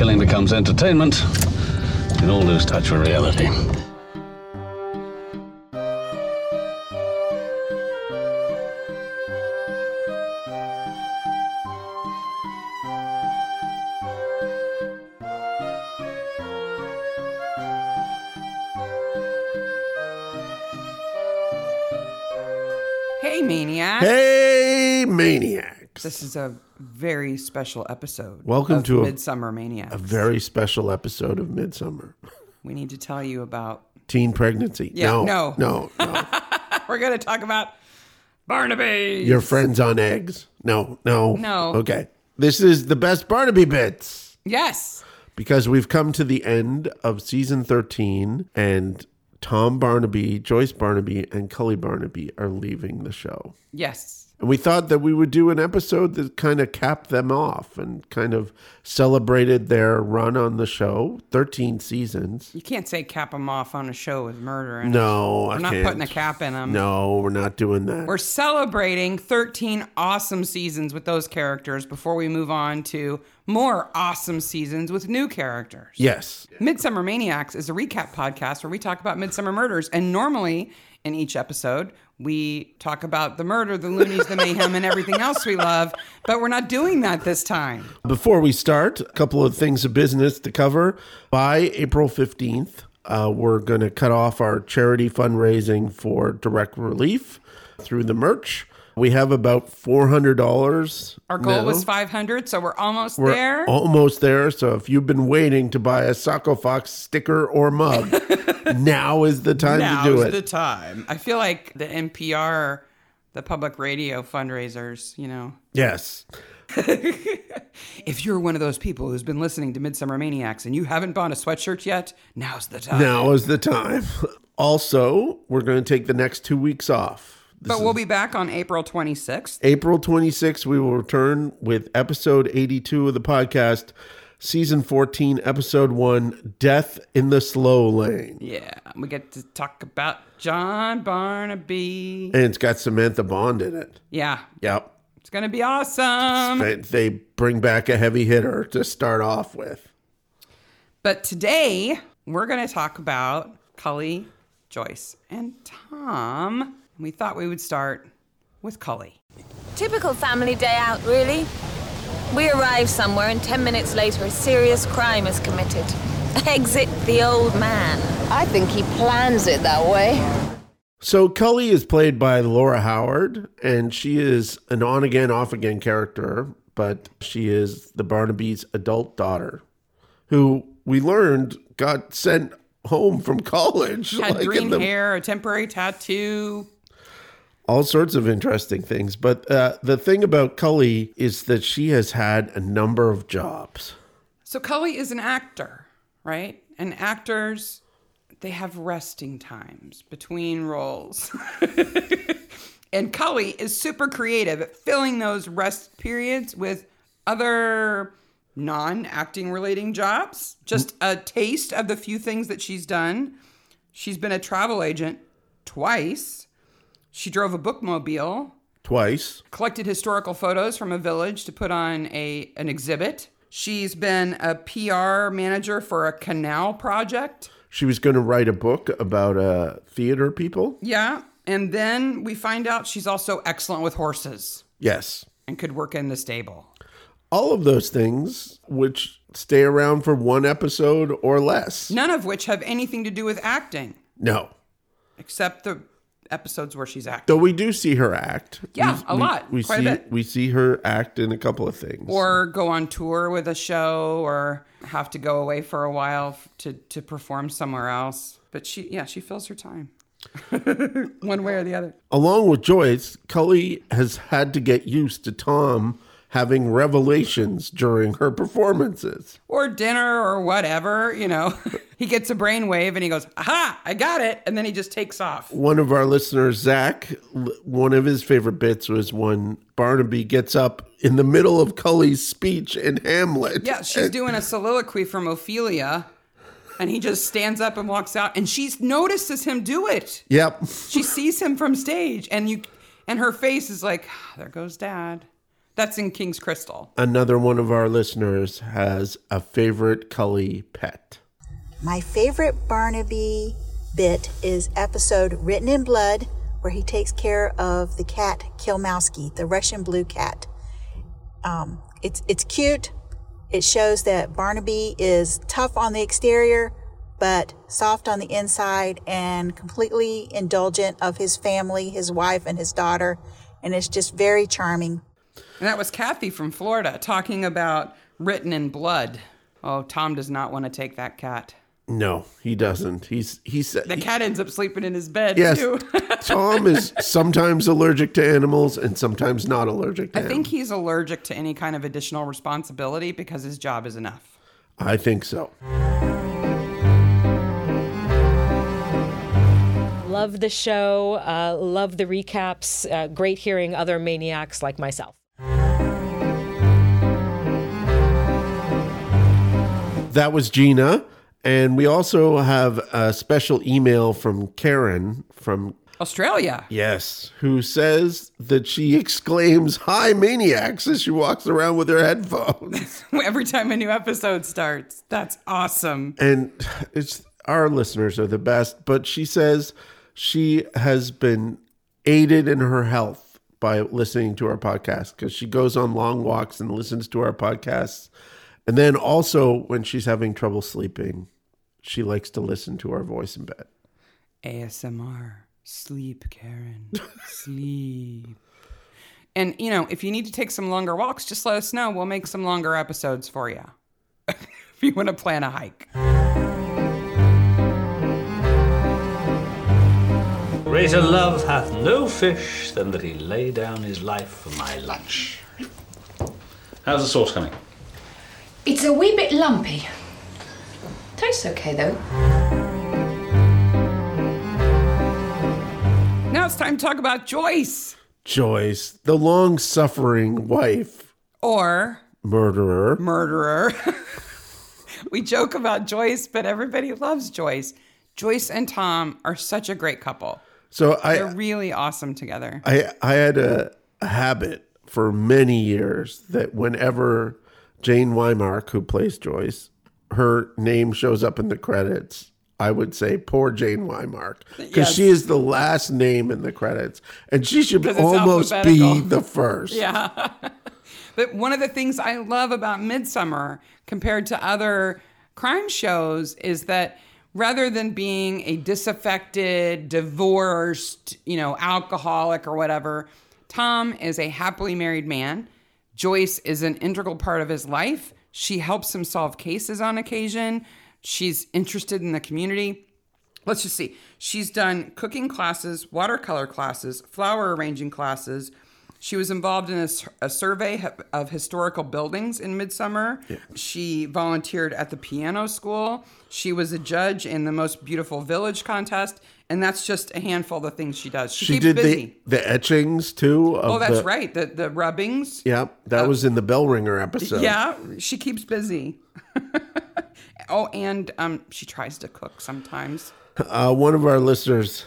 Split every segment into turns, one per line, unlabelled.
killing becomes entertainment, we all lose touch with reality.
This is a very special episode.
Welcome to a-
Midsomer Maniacs.
A very special episode of Midsomer.
we need to tell you about.
Teen pregnancy.
Yeah,
no,
no.
no, no.
We're going to talk about Barnaby.
Your friends on eggs. No, no,
No.
Okay, this is the best Barnaby bits
Yes.
because we've come to the end of season thirteen, and Tom Barnaby, Joyce Barnaby, and Cully Barnaby are leaving the show.
Yes.
And we thought that we would do an episode that kind of capped them off and kind of celebrated their run on the show 13 seasons.
You can't say cap them off on a show with murder. In.
No,
We're
I
not
can't.
putting a cap in them.
No, we're not doing that.
We're celebrating 13 awesome seasons with those characters before we move on to more awesome seasons with new characters.
yes.
Midsomer Maniacs is a recap podcast where we talk about Midsomer Murders. And normally in each episode, we talk about the murder, the loonies, the mayhem, and everything else we love. But we're not doing that this time.
Before we start, a couple of things of business to cover. By April 15th, uh, we're going to cut off our charity fundraising for direct relief through the merch. We have about $400.
Our goal
now.
was 500, so we're almost
We're
there.
almost there. So if you've been waiting to buy a Socko Fox sticker or mug, now is the time
Now's
to do it.
Now's the time. I feel like the NPR, the public radio fundraisers, you know.
yes.
If you're one of those people who's been listening to Midsomer Maniacs and you haven't bought a sweatshirt yet, now's the time.
Now is the time. Also, we're going to take the next two weeks off. This
But we'll be back on April 26th.
April 26th, we will return with episode 82 of the podcast, season 14, episode 1 Death in the Slow Lane.
Yeah, we get to talk about John Barnaby.
And it's got Samantha Bond in it.
Yeah,
Yep.
it's going to be awesome.
They- They bring back a heavy hitter to start off with.
But today, we're going to talk about Cully, Joyce, and Tom. We thought we would start with Cully.
Typical family day out, really. We arrive somewhere, and ten minutes later, a serious crime is committed. Exit the old man.
I think he plans it that way.
So Cully is played by Laura Howard, and she is an on again, off again character, but she is the Barnaby's adult daughter, who we learned got sent home from college.
Had
like, in
green
the-
hair, a temporary tattoo.
All sorts of interesting things. But uh, the thing about Cully is that she has had a number of jobs.
So Cully is an actor, right? And actors, they have resting times between roles. and Cully is super creative at filling those rest periods with other non-acting relating jobs. Just a taste of the few things that she's done. She's been a travel agent twice. She drove a bookmobile
Twice.
collected historical photos from a village to put on a an exhibit. She's been a PR manager for a canal project.
She was going to write a book about uh, theater people.
Yeah, and then we find out she's also excellent with horses
Yes.
and could work in the stable.
All of those things, which stay around for one episode or less.
None of which have anything to do with acting,
No.
except the episodes where she's acting.
Though we do see her act.
Yeah,
We-
a
we-
lot,
We see we see her act in a couple of things.
Or go on tour with a show, or have to go away for a while to to perform somewhere else. But she, yeah, she fills her time, one way or the other.
Along with Joyce, Cully has had to get used to Tom having revelations during her performances.
or dinner or whatever, you know. he gets a brainwave and he goes, aha, I got it. And then he just takes off.
One of our listeners, Zach, one of his favorite bits was when Barnaby gets up in the middle of Cully's speech in Hamlet.
Yeah, she's
And-
doing a soliloquy from Ophelia. And he just stands up and walks out. And she notices him do it.
Yep.
She sees him from stage. And you and her face is like, "Ah, there goes dad. That's in King's Crystal.
Another one of our listeners has a favorite Cully pet.
My favorite Barnaby bit is episode Written in Blood, where he takes care of the cat Kilmowski, the Russian blue cat. Um, it's it's cute. It shows that Barnaby is tough on the exterior, but soft on the inside, and completely indulgent of his family, his wife, and his daughter. And it's just very charming.
And that was Kathy from Florida talking about written in blood. Oh, Tom does not want to take that cat.
No, he doesn't. He's he said
The cat ends up sleeping in his bed
yes.
too.
Tom is sometimes allergic to animals and sometimes not allergic to
I think he's allergic to any kind of additional responsibility because his job is enough.
I think so.
Love the show. Uh, love the recaps. Uh, great hearing other maniacs like myself.
That was Gina. And we also have a special email from Karen from
Australia.
Yes, who says that she exclaims "Hi maniacs" as she walks around with her headphones.
Every time a new episode starts. That's awesome.
and it's our listeners are the best, but she says she has been aided in her health by listening to our podcast because she goes on long walks and listens to our podcasts. And then also when she's having trouble sleeping, she likes to listen to our voice in bed.
ASMR. Sleep, Karen. Sleep. And, you know, if you need to take some longer walks, just let us know. We'll make some longer episodes for you. if you want to plan a hike.
Greater love hath no fish than that he lay down his life for my lunch. How's the sauce coming?
It's a wee bit lumpy. Tastes okay though.
Now it's time to talk about Joyce
Joyce, the long suffering wife,
or
murderer.
murderer. we joke about Joyce, but everybody loves Joyce. Joyce and Tom are such a great couple.
So
They're
I,
really awesome together.
I, I had a, a habit for many years that whenever Jane Wymark, who plays Joyce, her name shows up in the credits, I would say poor Jane Wymark because
Yes.
she is the last name in the credits, and she should almost be the first.
Yeah. but one of the things I love about Midsomer compared to other crime shows is that rather than being a disaffected, divorced, you know, alcoholic or whatever, Tom is a happily married man. Joyce is an integral part of his life. She helps him solve cases on occasion. She's interested in the community. Let's just see. She's done cooking classes, watercolor classes, flower arranging classes. She was involved in a survey of historical buildings in Midsomer. She volunteered at the piano school. She was a judge in the Most Beautiful Village contest. And that's just a handful of the things she does. She,
She
keeps
did
busy.
the the etchings too. Of
oh, that's
the-
right. The, the rubbings.
Yeah, that was in the Bell Ringer episode.
Yeah, she keeps busy. oh, and um, she tries to cook sometimes.
Uh, one of our listeners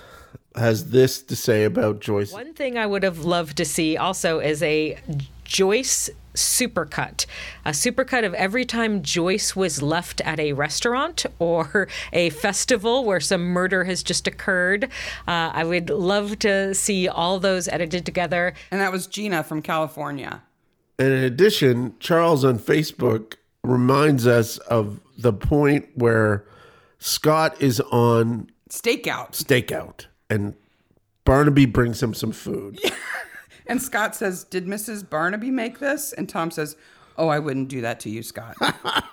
has this to say about Joyce.
One thing I would have loved to see also is a Joyce supercut, a supercut of every time Joyce was left at a restaurant or a festival where some murder has just occurred. Uh, I would love to see all those edited together.
And that was Gina from California.
And in addition, Charles on Facebook reminds us of the point where Scott is on
Stakeout.
stakeout and Barnaby brings him some food.
And Scott says, Did Mrs. Barnaby make this? And Tom says, Oh, I wouldn't do that to you, Scott.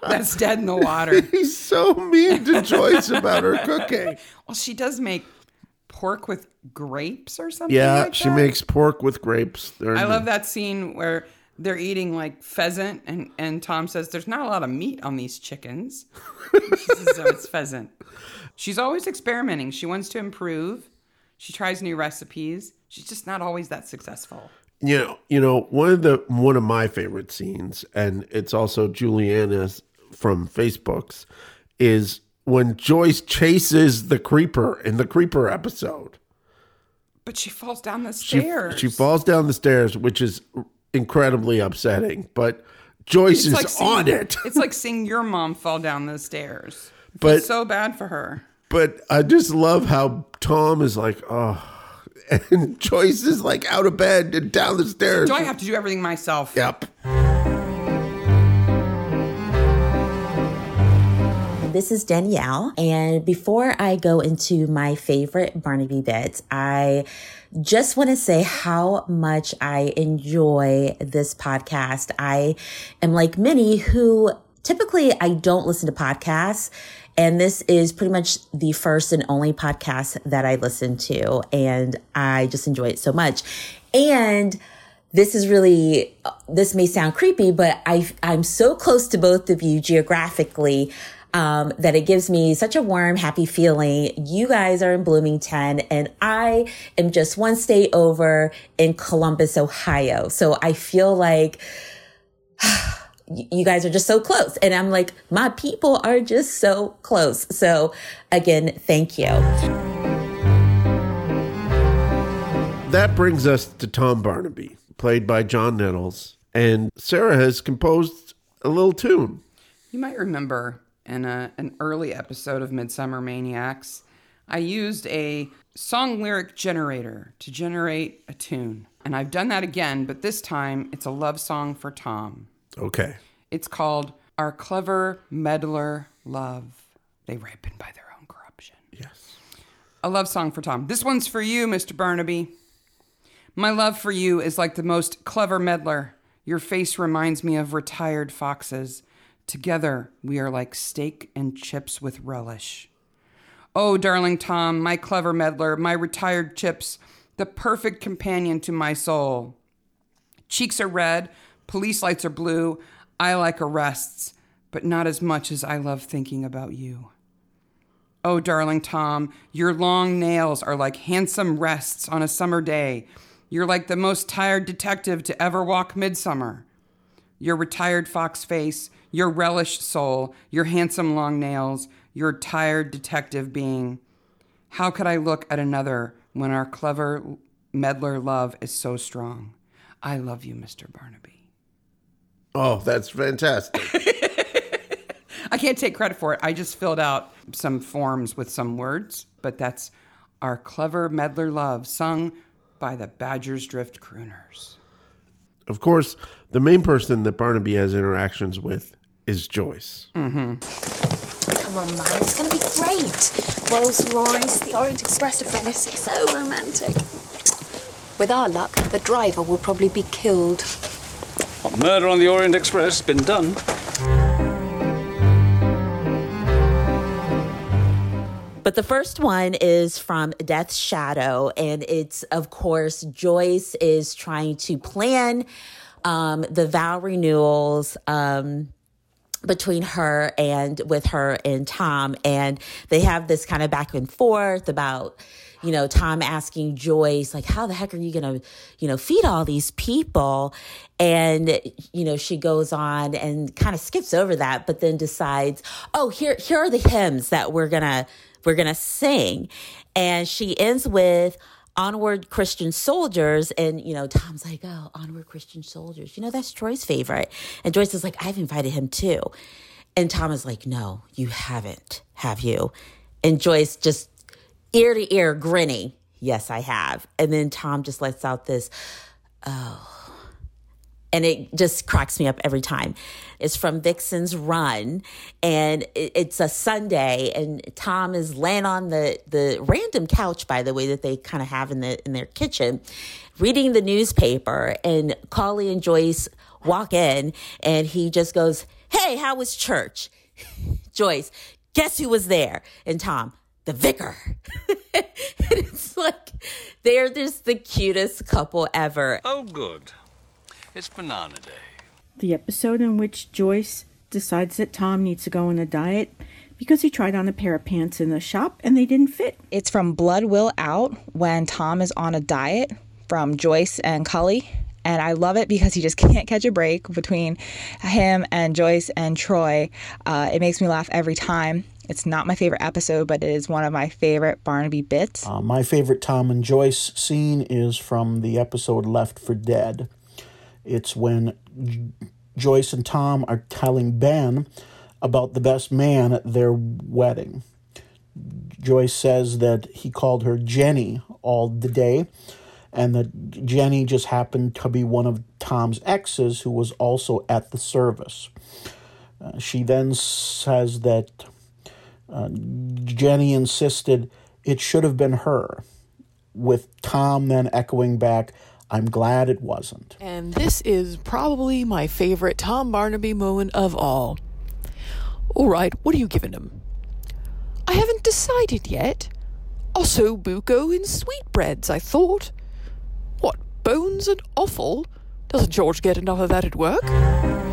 That's dead in the water.
He's so mean to Joyce about her cooking.
Well, she does make pork with grapes or something.
Yeah,
like
she
that.
makes pork with grapes. They're
I love that scene where they're eating like pheasant, and, and Tom says, There's not a lot of meat on these chickens. she says, Oh, it's pheasant. She's always experimenting. She wants to improve. She tries new recipes. She's just not always that successful.
you know, you know, one of the one of my favorite scenes, and it's also Juliana's from Facebook's, is when Joyce chases the creeper in the creeper episode.
But she falls down the stairs.
she falls down the stairs, which is incredibly upsetting, but Joyce is
seeing,
on it.
It's like seeing your mom fall down the stairs.
But-
it's so bad for her.
But I just love how Tom is like, oh, and Joyce is like out of bed and down the stairs.
Do I have to do everything myself?
Yep.
This is Danielle. And before I go into my favorite Barnaby bits, I just want to say how much I enjoy this podcast. I am like many who typically I don't listen to podcasts. And this is pretty much the first and only podcast that I listen to. And I just enjoy it so much. And this is really this may sound creepy but i i'm so close to both of you geographically um, that it gives me such a warm happy feeling you guys are in bloomington and i am just one state over in columbus ohio so i feel like you guys are just so close and i'm like my people are just so close so again thank you
That brings us to Tom Barnaby, played by John Nettles. And Sarah has composed a little tune.
You might remember in a, an early episode of Midsomer Maniacs, I used a song lyric generator to generate a tune. And I've done that again, but this time it's a love song for Tom.
Okay.
It's called Our Clever Meddler Love. They ripen by their own corruption.
Yes.
A love song for Tom. This one's for you, Mr. Barnaby. My love for you is like the most clever meddler. Your face reminds me of retired foxes. Together, we are like steak and chips with relish. Oh, darling Tom, my clever meddler, my retired chips, the perfect companion to my soul. Cheeks are red, police lights are blue. I like arrests, but not as much as I love thinking about you. Oh, darling Tom, your long nails are like handsome rests on a summer day. You're like the most tired detective to ever walk midsomer. Your retired fox face, your relished soul, your handsome long nails, your tired detective being. How could I look at another when our clever meddler love is so strong? I love you, Mr. Barnaby.
Oh, that's fantastic.
I can't take credit for it. I just filled out some forms with some words, but that's our clever meddler love sung by the Badger's Drift Crooners.
of course, the main person that Barnaby has interactions with is Joyce. Mm-hmm.
Come on, man, it's gonna be great. Rolls Royce, the Orient Express to Venice, it's so romantic. With our luck, the driver will probably be killed.
Murder on the Orient Express has been done.
But the first one is from Death's Shadow, and it's of course Joyce is trying to plan um, the vow renewals. Um, between her and with her and Tom, and they have this kind of back and forth about, you know, Tom asking Joyce, like, how the heck are you gonna, you know, feed all these people? And, you know, she goes on and kind of skips over that, but then decides, oh, here, here are the hymns that we're gonna, we're gonna sing. And she ends with, onward Christian soldiers. And, you know, Tom's like, oh, onward Christian soldiers. You know, that's Joyce's favorite. And Joyce is like, I've invited him too. And Tom is like, no, you haven't, have you? And Joyce just ear to ear grinning, yes, I have. And then Tom just lets out this, oh. And it just cracks me up every time. It's from Vixen's Run, and it's a Sunday, and Tom is laying on the the random couch, by the way, that they kind of have in the in their kitchen, reading the newspaper. And Cully and Joyce walk in, and he just goes, "Hey, how was church?" Joyce, guess who was there? And Tom, the vicar. and it's like they're just the cutest couple ever.
Oh, good. It's Banana Day.
The episode in which Joyce decides that Tom needs to go on a diet because he tried on a pair of pants in the shop and they didn't fit.
It's from Blood Will Out when Tom is on a diet from Joyce and Cully. And I love it because he just can't catch a break between him and Joyce and Troy. Uh, it makes me laugh every time. It's not my favorite episode, but it is one of my favorite Barnaby bits.
Uh, my favorite Tom and Joyce scene is from the episode Left for Dead. It's when J- Joyce and Tom are telling Ben about the best man at their wedding. Joyce says that he called her Jenny all the day, and that Jenny just happened to be one of Tom's exes who was also at the service. Uh, she then says that uh, Jenny insisted it should have been her, with Tom then echoing back, I'm glad it wasn't.
And this is probably my favorite Tom Barnaby moment of all. All right, what are you giving him? I haven't decided yet. Osso buco in sweetbreads, I thought. What, bones and offal? Doesn't George get enough of that at work?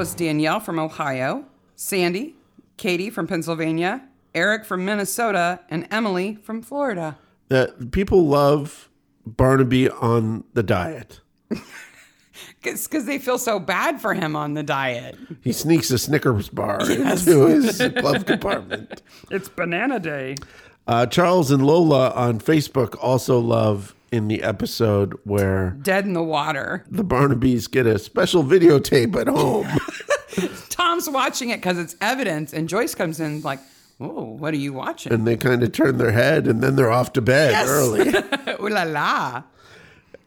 Was Danielle from Ohio, Sandy, Katie from Pennsylvania, Eric from Minnesota, and Emily from Florida.
That people love Barnaby on the diet.
Because they feel so bad for him on the diet.
He sneaks a Snickers bar
Yes.
into his glove compartment.
It's banana day.
Uh, Charles and Lola on Facebook also love in the episode where
Dead in the water.
the Barnabys get a special videotape at home.
Tom's watching it because it's evidence, and Joyce comes in like, "Oh, what are you watching?"
and they kind of turn their head and then they're off to bed
Yes.
early.
Ooh la la.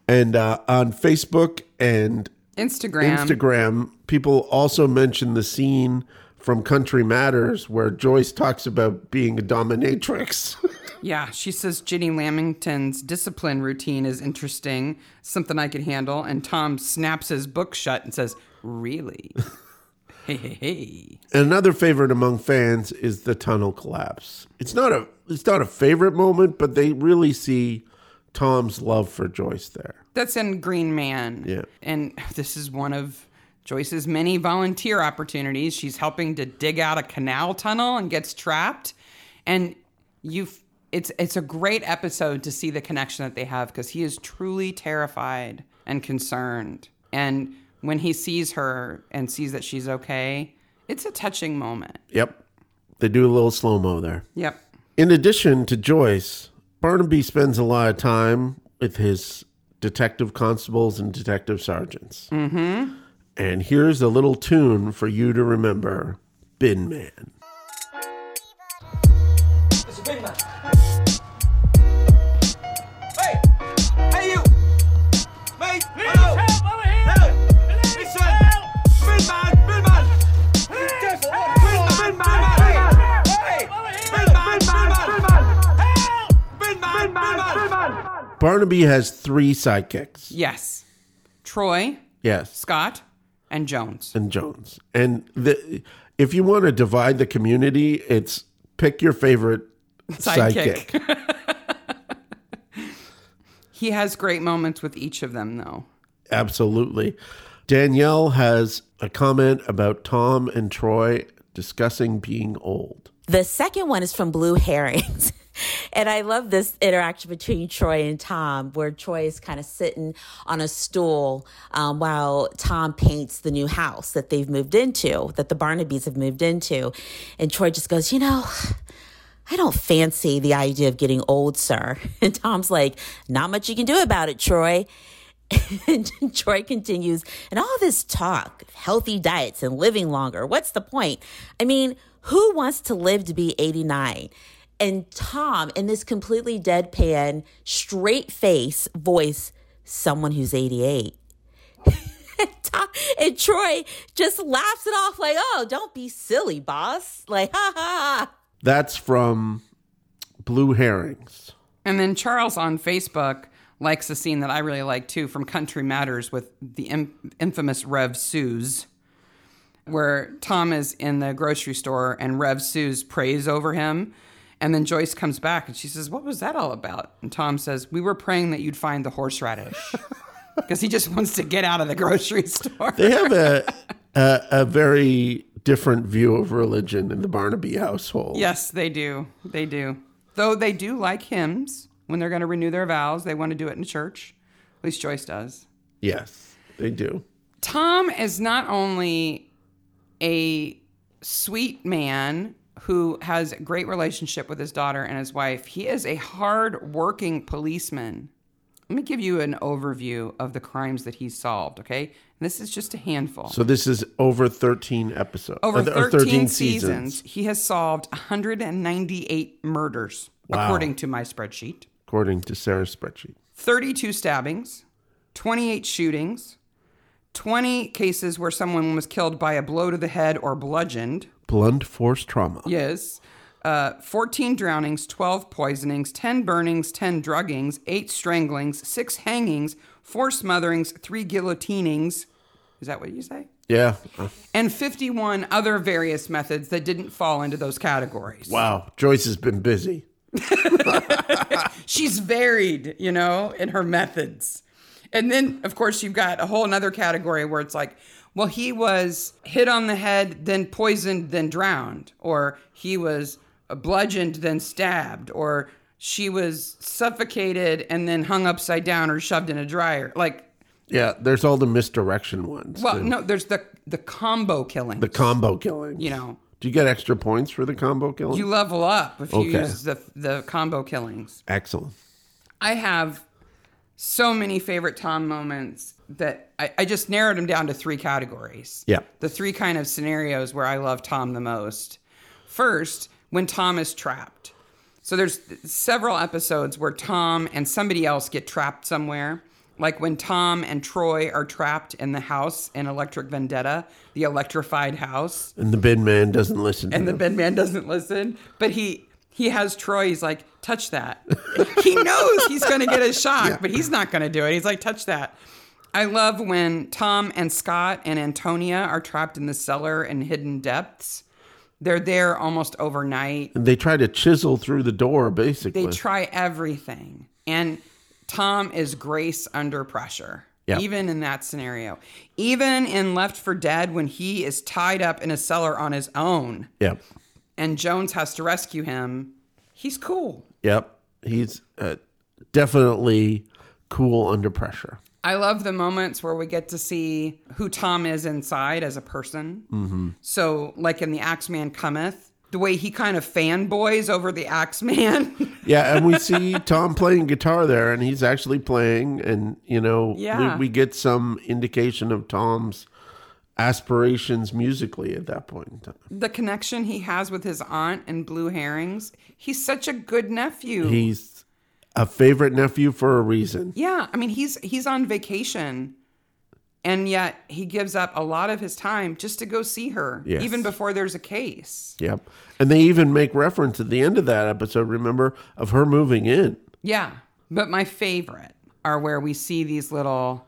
And uh, on Facebook and
Instagram.
Instagram, people also mention the scene from Country Matters where Joyce talks about being a dominatrix.
Yeah, she says Ginny Lamington's discipline routine is interesting, something I could handle. And Tom snaps his book shut and says, Really? Hey, hey, hey.
And another favorite among fans is the tunnel collapse. It's not a it's not a favorite moment, but they really see Tom's love for Joyce there.
That's in Green Man.
Yeah.
And this is one of Joyce's many volunteer opportunities. She's helping to dig out a canal tunnel and gets trapped. And you it's it's a great episode to see the connection that they have because he is truly terrified and concerned. And when he sees her and sees that she's okay, it's a touching moment.
Yep. They do a little slow mo there.
Yep.
In addition to Joyce, Barnaby spends a lot of time with his detective constables and detective sergeants.
Mm-hmm.
And here's a little tune for you to remember Bin Man. Barnaby has three sidekicks.
Yes. Troy,
Yes.
Scott, and Jones.
And Jones. And the, if you want to divide the community, it's pick your favorite
Sidekick.
sidekick.
He has great moments with each of them, though.
Absolutely. Danielle has a comment about Tom and Troy discussing being old.
The second one is from Blue Herrings. And I love this interaction between Troy and Tom, where Troy is kind of sitting on a stool um, while Tom paints the new house that they've moved into, that the Barnabys have moved into. And Troy just goes, You know, I don't fancy the idea of getting old, sir. And Tom's like, Not much you can do about it, Troy. And Troy continues, and all this talk, healthy diets and living longer, what's the point? I mean, who wants to live to be 89? And Tom, in this completely deadpan, straight face voice, someone who's 88. And Troy just laughs it off like, oh, don't be silly, boss. Like, ha ha ha.
That's from Blue Herrings.
And then Charles on Facebook likes a scene that I really like too from Country Matters with the in- infamous Rev Suze, where Tom is in the grocery store and Rev Suze prays over him. And then Joyce comes back and she says, What was that all about? And Tom says, We were praying that you'd find the horseradish. Because he just wants to get out of the grocery store.
They have a, a a very different view of religion in the Barnaby household.
Yes, they do. They do. Though they do like hymns when they're going to renew their vows. They want to do it in church. At least Joyce does.
Yes, they do.
Tom is not only a sweet man who has a great relationship with his daughter and his wife, he is a hard working policeman. Let me give you an overview of the crimes that he's solved, okay? And this is just a handful.
So this is over 13 episodes.
Over uh,
or
13, seasons, he has solved 198 murders,
Wow.
according to my spreadsheet.
according to Sarah's spreadsheet.
32 stabbings, 28 shootings, 20 cases where someone was killed by a blow to the head or bludgeoned.
Blunt force trauma.
Yes. Uh, 14 drownings, 12 poisonings, 10 burnings, 10 druggings, 8 stranglings, 6 hangings, 4 smotherings, 3 guillotinings. Is that what you say?
Yeah.
And 51 other various methods that didn't fall into those categories.
wow. Joyce has been busy.
She's varied, you know, in her methods. And then, of course, you've got a whole another category where it's like, well, he was hit on the head, then poisoned, then drowned, or he was bludgeoned, then stabbed, or she was suffocated and then hung upside down or shoved in a dryer. Like,
Yeah, there's all the misdirection ones.
well,
too.
no, there's the the combo killing.
The combo killing.
You know.
Do you get extra points for the combo killing?
You level up if you
Okay.
use the the combo killings.
Excellent.
I have so many favorite Tom moments that I, I just narrowed them down to three categories.
Yeah.
The three kind of scenarios where I love Tom the most. First, when Tom is trapped. So there's several episodes where Tom and somebody else get trapped somewhere. Like when Tom and Troy are trapped in the house in Electric Vendetta, the electrified house
And the bin man doesn't listen to
and the
them.
bed man doesn't listen but he he has troy he's like touch that. He knows he's going to get a shock but he's not going to do it. He's like touch that. I love when tom and scott and antonia are trapped in the cellar in hidden depths. They're there almost overnight.
And they try to chisel through the door, basically.
they try everything. And tom is grace under pressure
Yeah.
even in that scenario. Even in left for dead when he is tied up in a cellar on his own
Yep.
And Jones has to rescue him, he's cool.
Yep. He's uh, definitely cool under pressure.
I love the moments where we get to see who Tom is inside as a person.
Mm-hmm.
So, like in The Axeman Cometh, the way he kind of fanboys over the Axeman.
Yeah, and we see Tom playing guitar there, and he's actually playing, and you know,
Yeah.
we, we get some indication of Tom's aspirations musically at that point in time.
the connection he has with his aunt and Blue Herrings. He's such a good nephew.
He's a favorite nephew for a reason.
yeah, I mean he's he's on vacation and yet he gives up a lot of his time just to go see her
Yes.
even before there's a case.
Yep. And they even make reference at the end of that episode, remember, of her moving in.
Yeah, but my favorite are where we see these little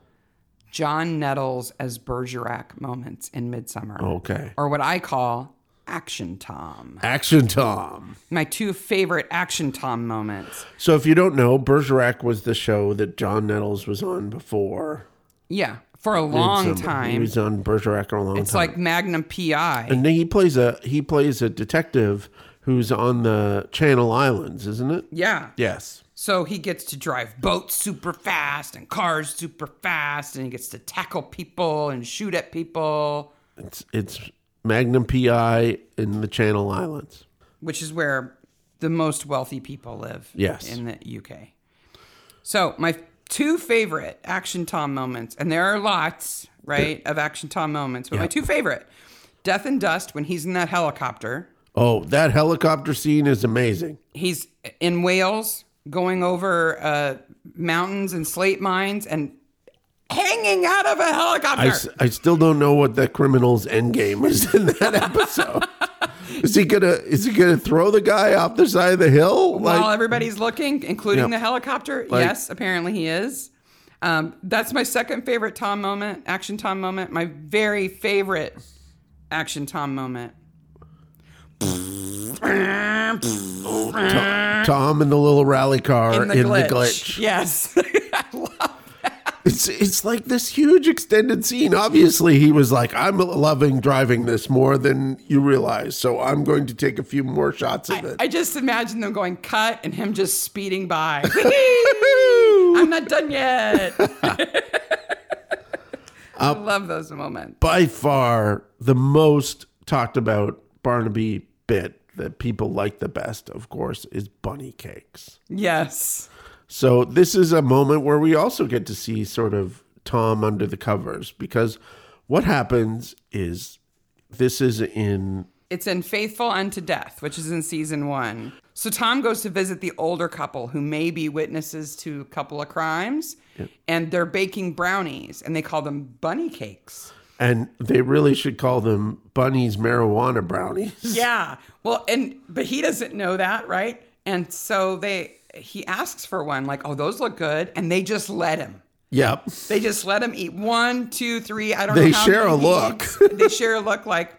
John Nettles as Bergerac moments in Midsomer.
Okay.
Or what I call Action Tom.
Action Tom.
My two favorite Action Tom moments.
So if you don't know, Bergerac was the show that John Nettles was on before.
Yeah, for a long
Midsomer. He
time.
was on Bergerac for a long time.
It's
time.
like Magnum PI.
and then he plays a he plays a detective who's on the Channel Islands, isn't it?
yeah.
Yes.
So he gets to drive boats super fast and cars super fast, and he gets to tackle people and shoot at people,
It's it's Magnum PI in the Channel Islands.
which is where the most wealthy people live.
Yes.
In the UK. So my two favorite Action Tom moments, and there are lots, right, of Action Tom moments, but my two favorite, Death and Dust when he's in that helicopter.
Oh, that helicopter scene is amazing.
He's in Wales going over uh, mountains and slate mines and hanging out of a helicopter.
I, s- I still don't know what the criminal's end game is in that episode. is he gonna is he gonna throw the guy off the side of the hill?
While everybody's looking, including
Yeah.
the helicopter.
Like-
yes, apparently he is. Um, that's my second favorite Tom moment, action Tom moment. My very favorite action Tom moment.
Tom, Tom and the little rally car in the glitch.
Yes.
It's it's like this huge extended scene. Obviously, he was like, "I'm loving driving this more than you realize, so I'm going to take a few more shots of it."
I just imagine them going cut and him just speeding by. I'm not done yet. I love those moments.
By far, the most talked about Barnaby bit that people like the best, of course, is bunny cakes.
Yes.
So this is a moment where we also get to see sort of Tom under the covers because what happens is this is in
It's in Faithful Unto Death, which is in season one. So Tom goes to visit the older couple who may be witnesses to a couple of crimes, and they're baking brownies, and they call them bunny cakes.
And they really should call them Bunny's marijuana brownies.
yeah. Well, and but he doesn't know that, right? And so they he asks for one, like, oh, those look good, and they just let him.
Yep.
They just let him eat one, two, three. I don't
They
know. how
share a look.
they share a look, like,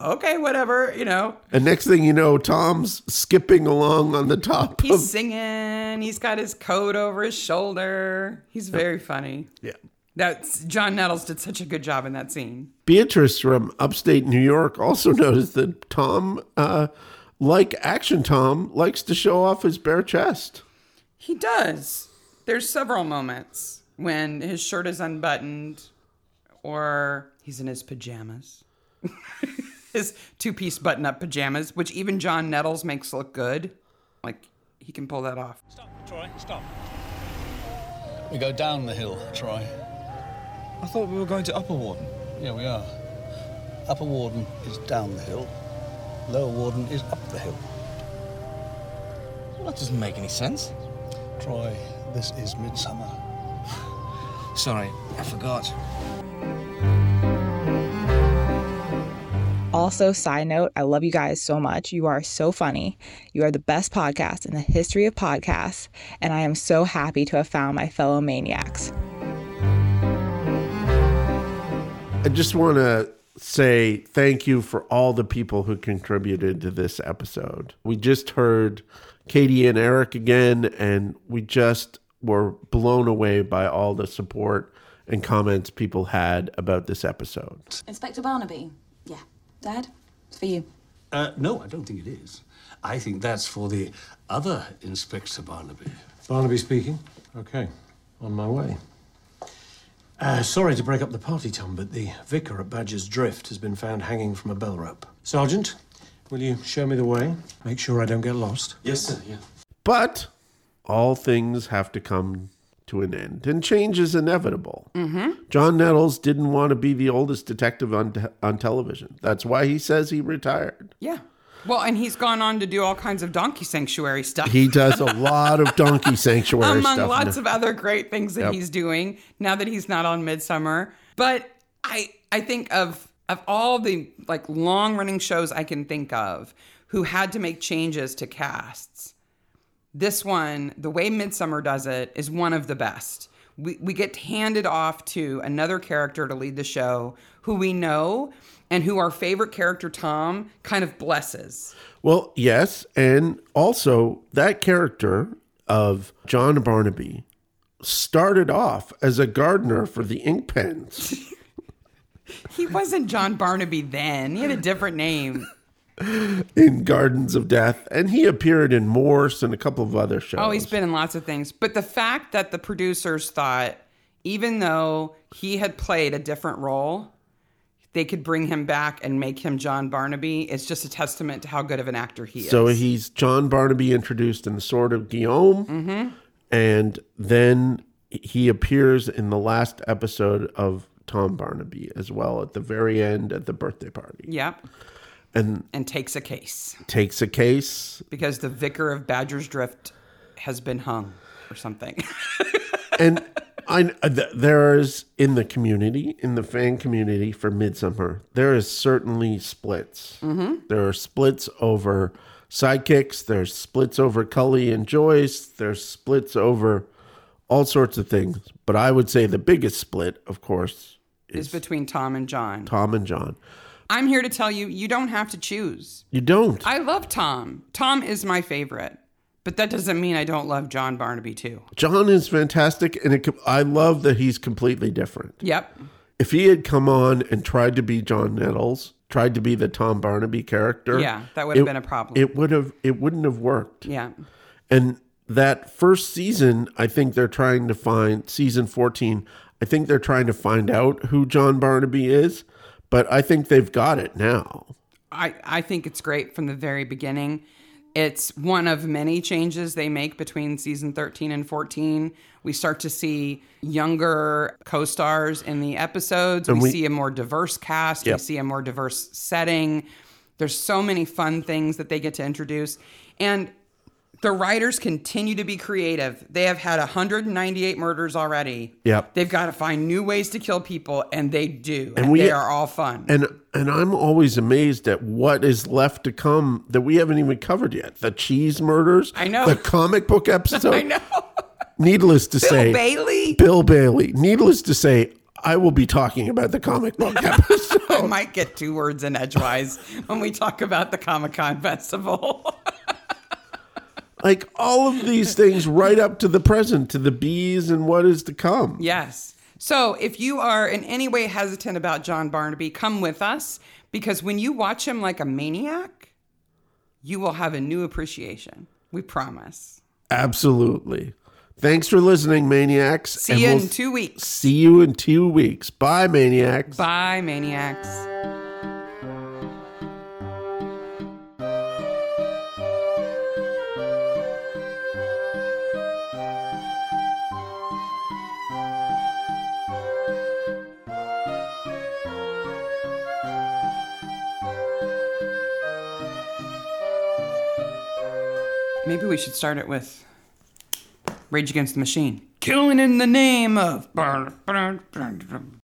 okay, whatever, you know.
And next thing you know, Tom's skipping along on the top
He's
of
singing. He's got his coat over his shoulder. He's very funny.
Yeah.
That's John Nettles did such a good job in that scene.
Beatrice from upstate New York also noticed that Tom, uh, like Action Tom, likes to show off his bare chest.
He does. There's several moments when his shirt is unbuttoned or he's in his pajamas. his two-piece button-up pajamas, which even John Nettles makes look good. Like he can pull that off.
Stop, Troy, stop. We go down the hill, Troy. I thought we were going to Upper Warden. Yeah, we are. Upper Warden is down the hill. Lower Warden is up the hill.
Well, that doesn't make any sense.
Troy, this is midsomer.
Sorry, I forgot.
Also, side note, I love you guys so much. You are so funny. You are the best podcast in the history of podcasts, and I am so happy to have found my fellow maniacs.
I just want to say thank you for all the people who contributed to this episode. We just heard Katie and Eric again, and we just were blown away by all the support and comments people had about this episode.
Inspector Barnaby. Yeah. Dad, it's for you.
Uh, no, I don't think it is. I think that's for the other Inspector Barnaby.
Barnaby speaking. Okay, on my way. Uh, sorry to break up the party, Tom, but the vicar at Badger's Drift has been found hanging from a bell rope. Sergeant, will you show me the way? Make sure I don't get lost.
Yes, sir, yeah.
But all things have to come to an end, and change is inevitable.
Mm-hmm.
John Nettles didn't want to be the oldest detective on, te- on television. That's why he says he retired.
Yeah. Well, and he's gone on to do all kinds of donkey sanctuary stuff.
He does a lot of donkey sanctuary
among
stuff.
lots of other great things that
Yep.
he's doing now that he's not on Midsomer. But I I think of of all the like long running shows I can think of who had to make changes to casts. This one, the way Midsomer does it, is one of the best. We we get handed off to another character to lead the show who we know and who our favorite character Tom kind of blesses.
Well, yes, and also that character of John Barnaby started off as a gardener for the ink pens
He wasn't John Barnaby then. He had a different name.
in Gardens of Death, and he appeared in Morse and a couple of other shows.
Oh, he's been in lots of things. But the fact that the producers thought, even though he had played a different role, they could bring him back and make him John Barnaby is just a testament to how good of an actor he is.
so he's John Barnaby introduced in the Sword of Guillaume,
Mhm.
and then he appears in the last episode of Tom Barnaby as well at the very end at the birthday party.
Yep.
And
And takes a case
takes a case
because the vicar of Badger's Drift has been hung or something.
and I th- there is in the community, in the fan community for Midsomer, there is certainly splits.
Mhm.
There are splits over sidekicks. There's splits over Cully and Joyce. There's splits over all sorts of things. But I would say the biggest split, of course,
is between Tom and John.
Tom and John.
I'm here to tell you, you don't have to choose.
You don't.
I love Tom. Tom is my favorite. But that doesn't mean I don't love John Barnaby too.
John is fantastic, and it, I love that he's completely different.
Yep.
If he had come on and tried to be John Nettles, tried to be the Tom Barnaby character,
Yeah, that would have been a problem.
It would have. It wouldn't have worked.
Yeah.
And that first season, I think they're trying to find season fourteen. I think they're trying to find out who John Barnaby is, but I think they've got it now.
I, I think it's great from the very beginning. It's one of many changes they make between season 13 and 14. We start to see younger co stars in the episodes. We,
we-
see a more diverse cast.
Yep.
We see a more diverse setting. There's so many fun things that they get to introduce. And the writers continue to be creative. They have had 198 murders already.
Yep.
They've got to find new ways to kill people, and they do.
And
And,
we-
they are all fun.
And and I'm always amazed at what is left to come that we haven't even covered yet. The cheese murders.
I know.
The comic book episode.
I know.
Needless to
Bill
say,
Bailey?
Bill Bailey. Needless to say, I will be talking about the comic book episode.
I might get two words in edgewise when we talk about the Comic Con festival.
like all of these things right up to the present, to the bees and what is to come.
yes. So if you are in any way hesitant about John Barnaby, come with us because when you watch him like a maniac, you will have a new appreciation. We promise.
Absolutely. Thanks for listening, Maniacs.
See you
we'll
in two weeks.
See you in two weeks. Bye, Maniacs.
Bye, maniacs. Maybe we should start it with Rage Against the Machine. Killing in the name of.